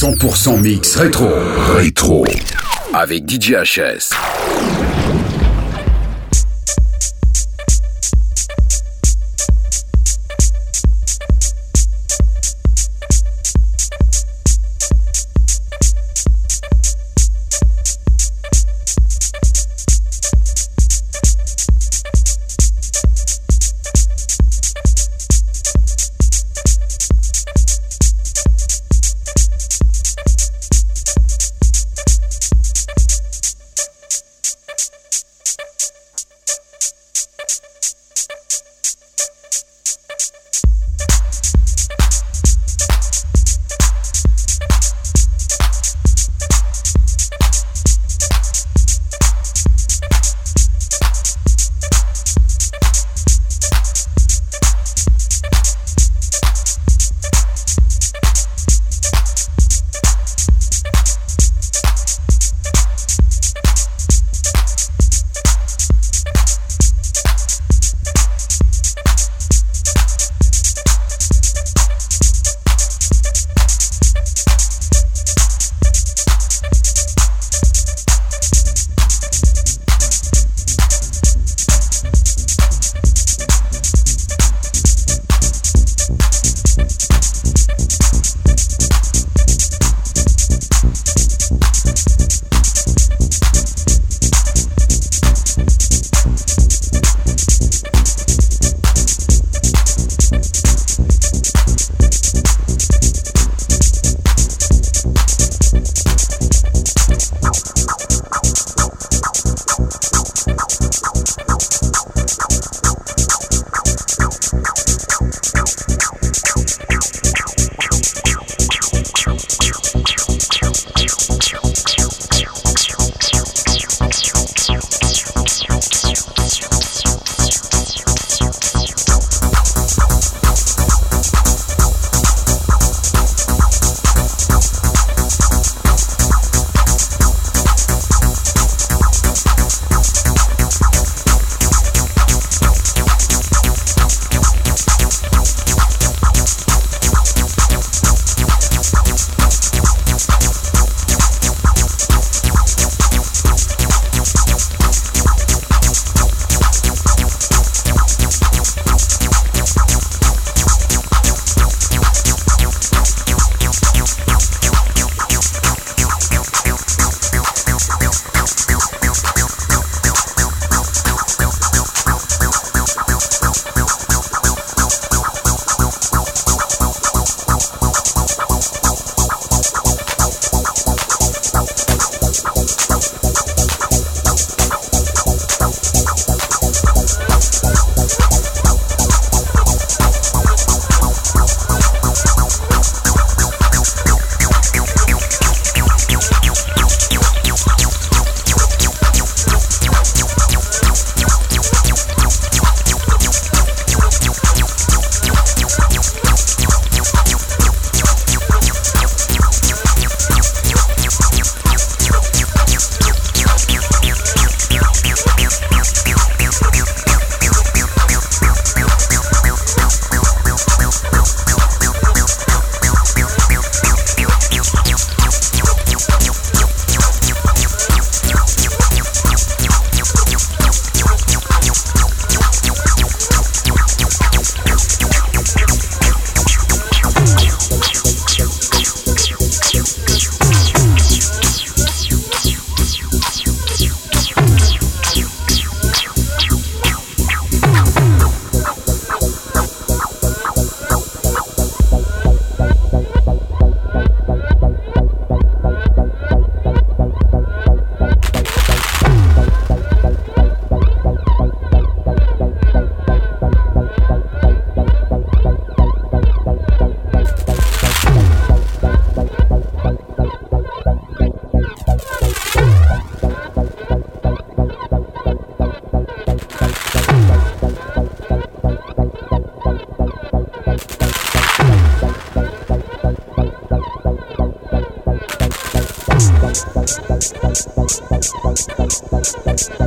100% mix rétro. Rétro. Avec DJ HS.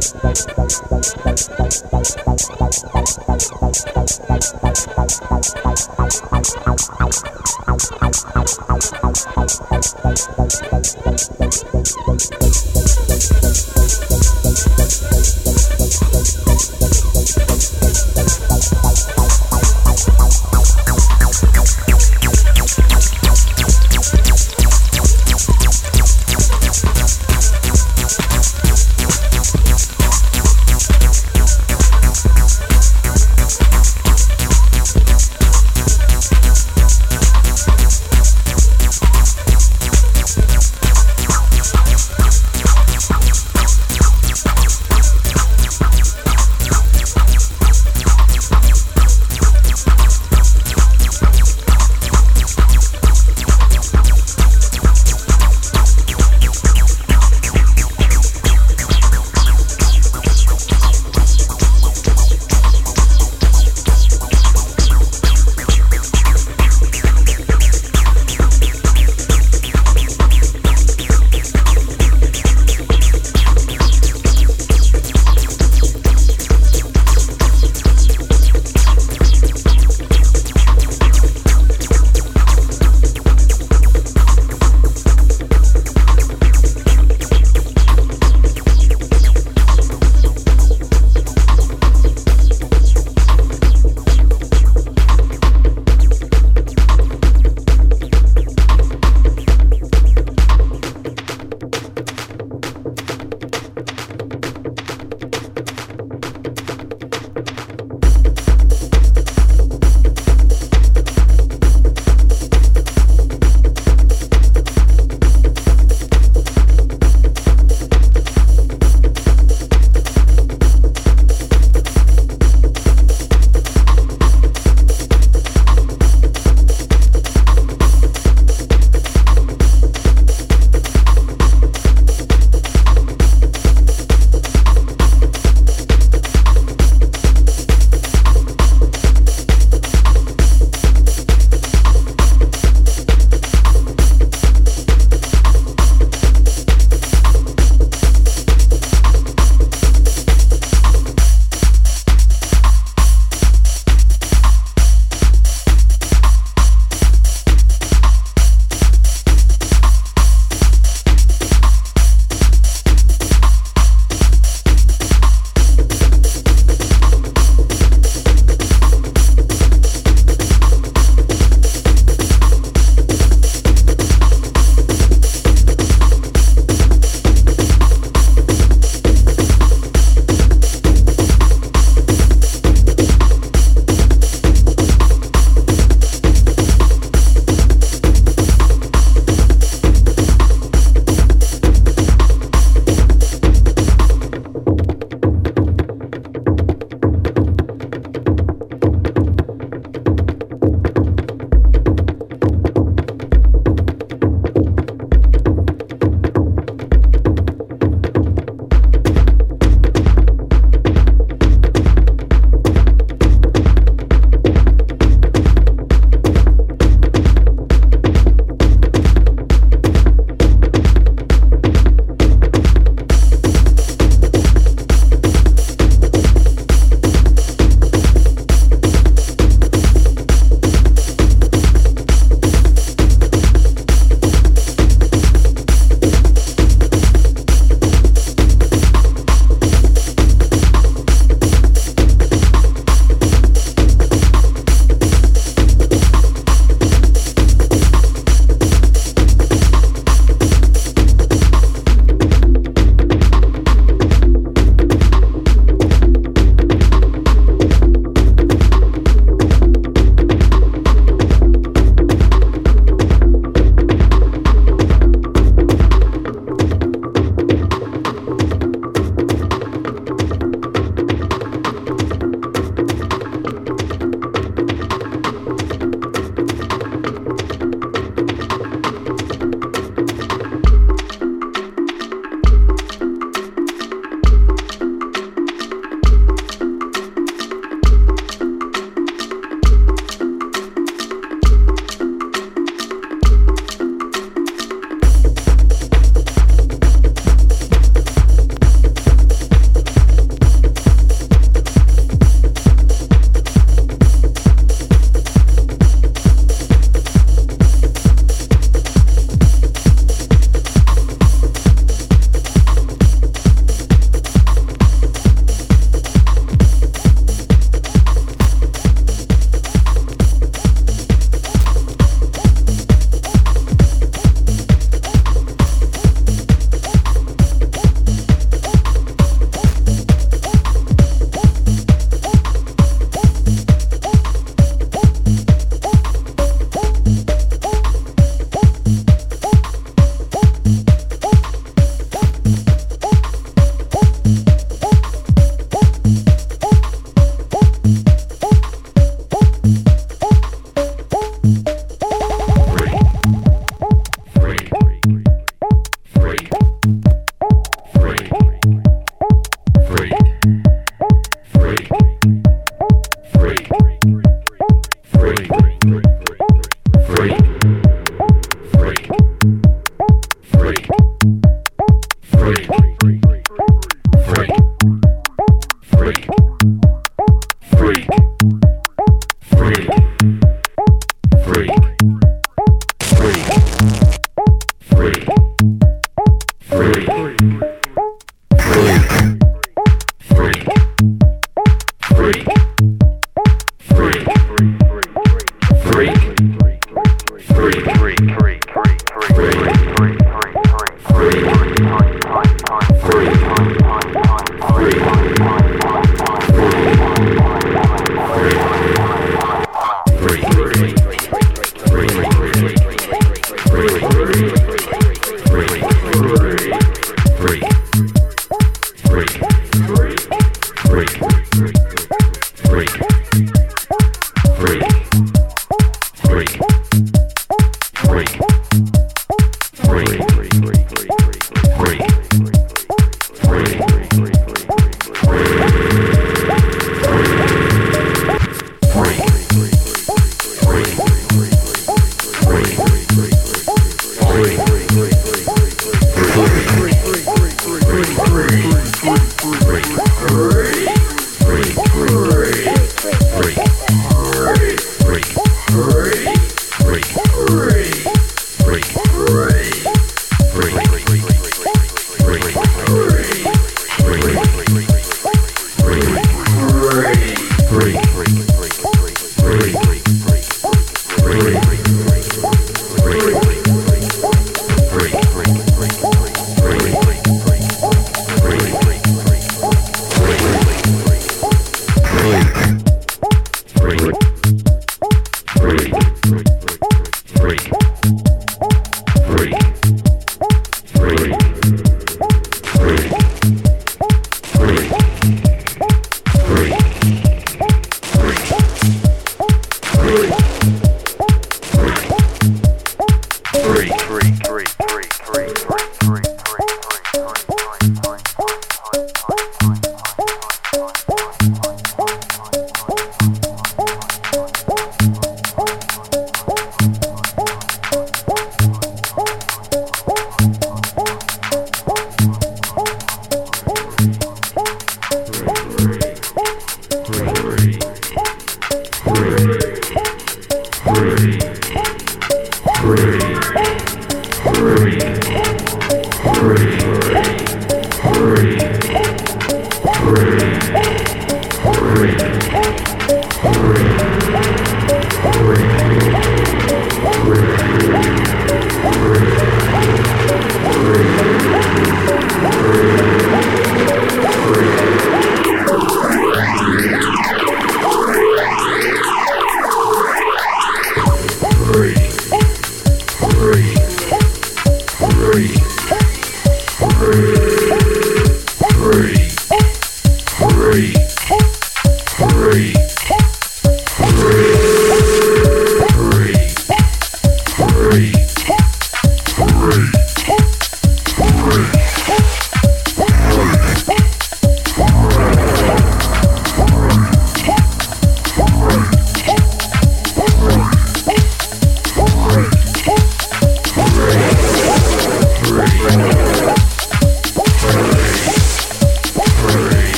Thank you.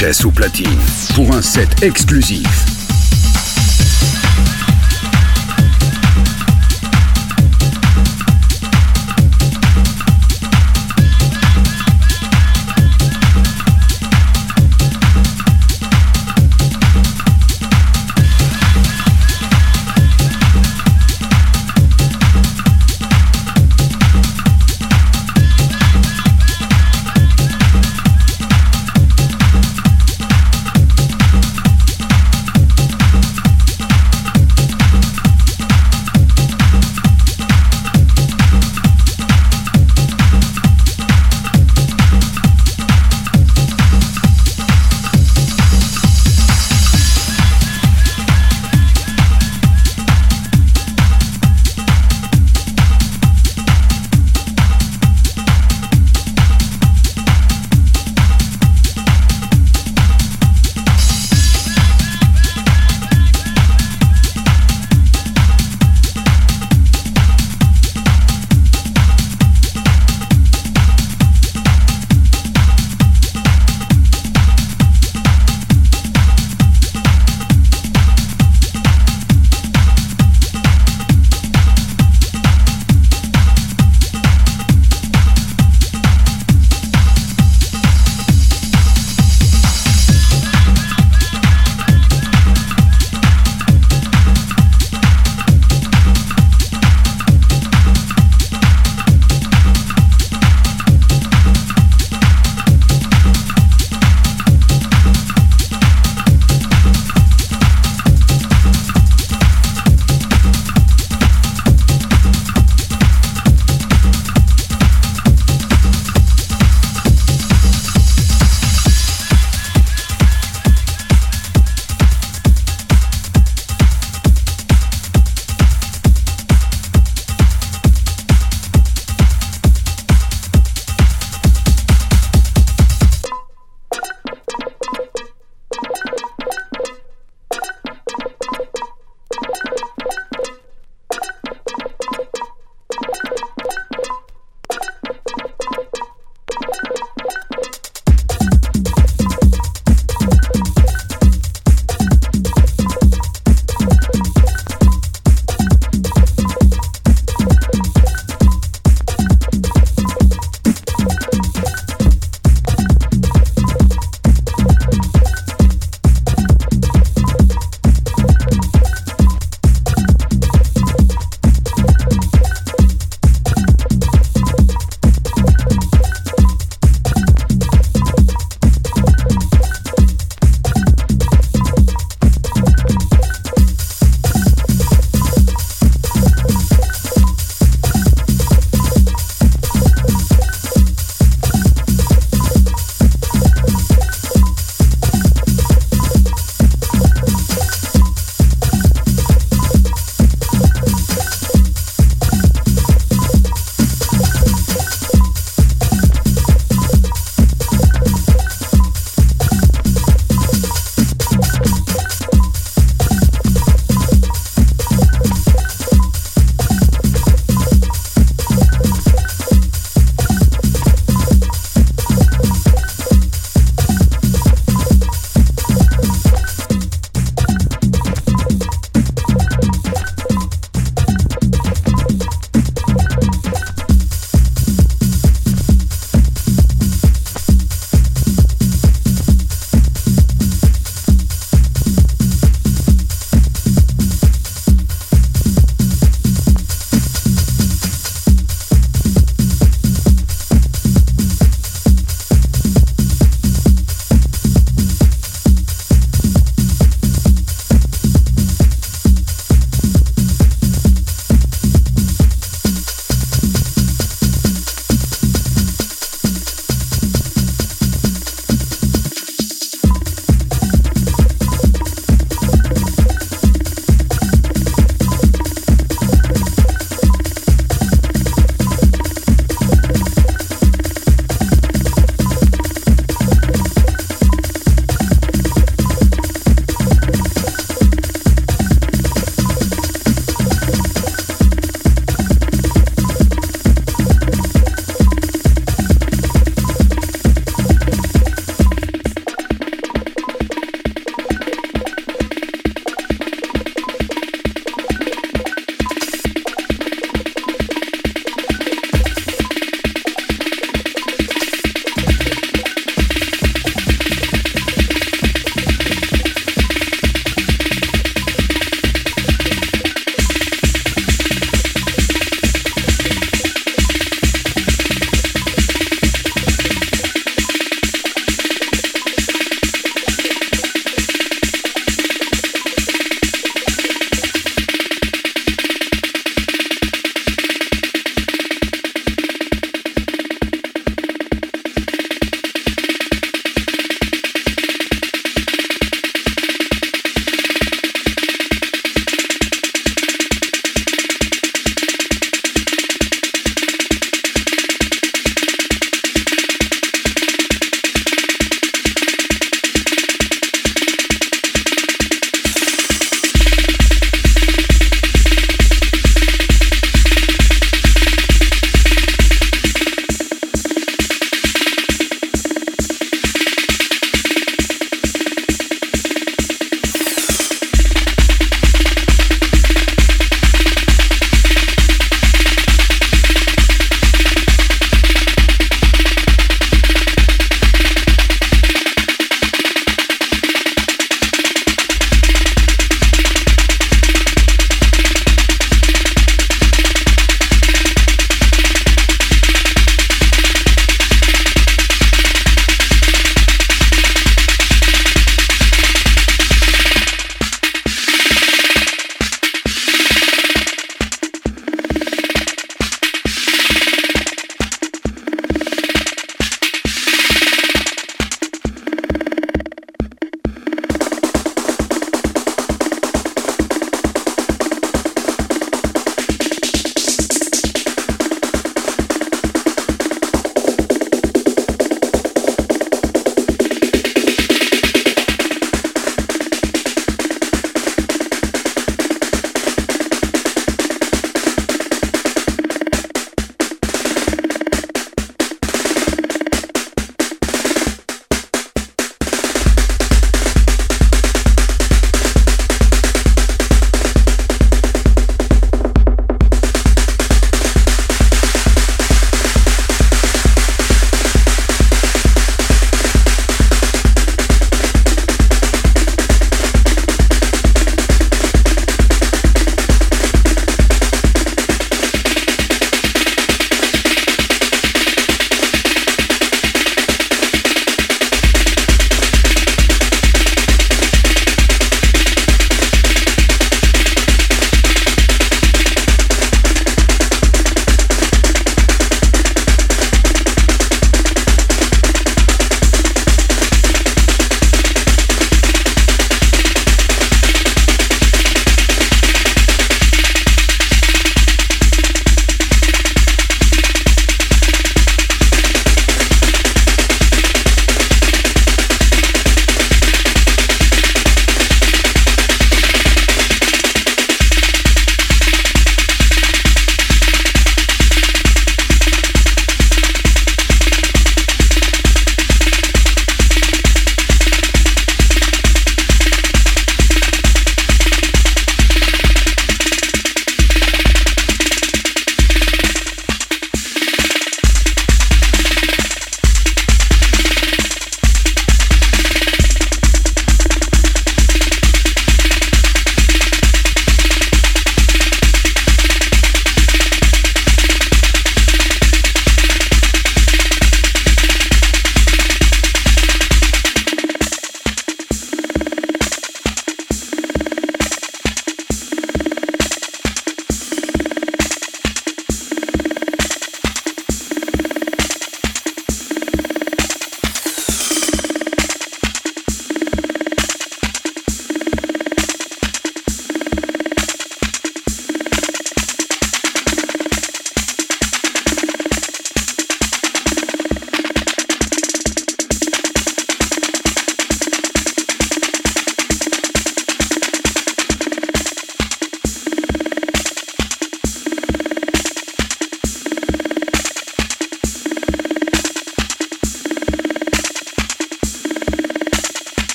HS au platine pour un set exclusif.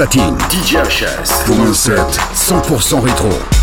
Platine. Pour un set 100% rétro.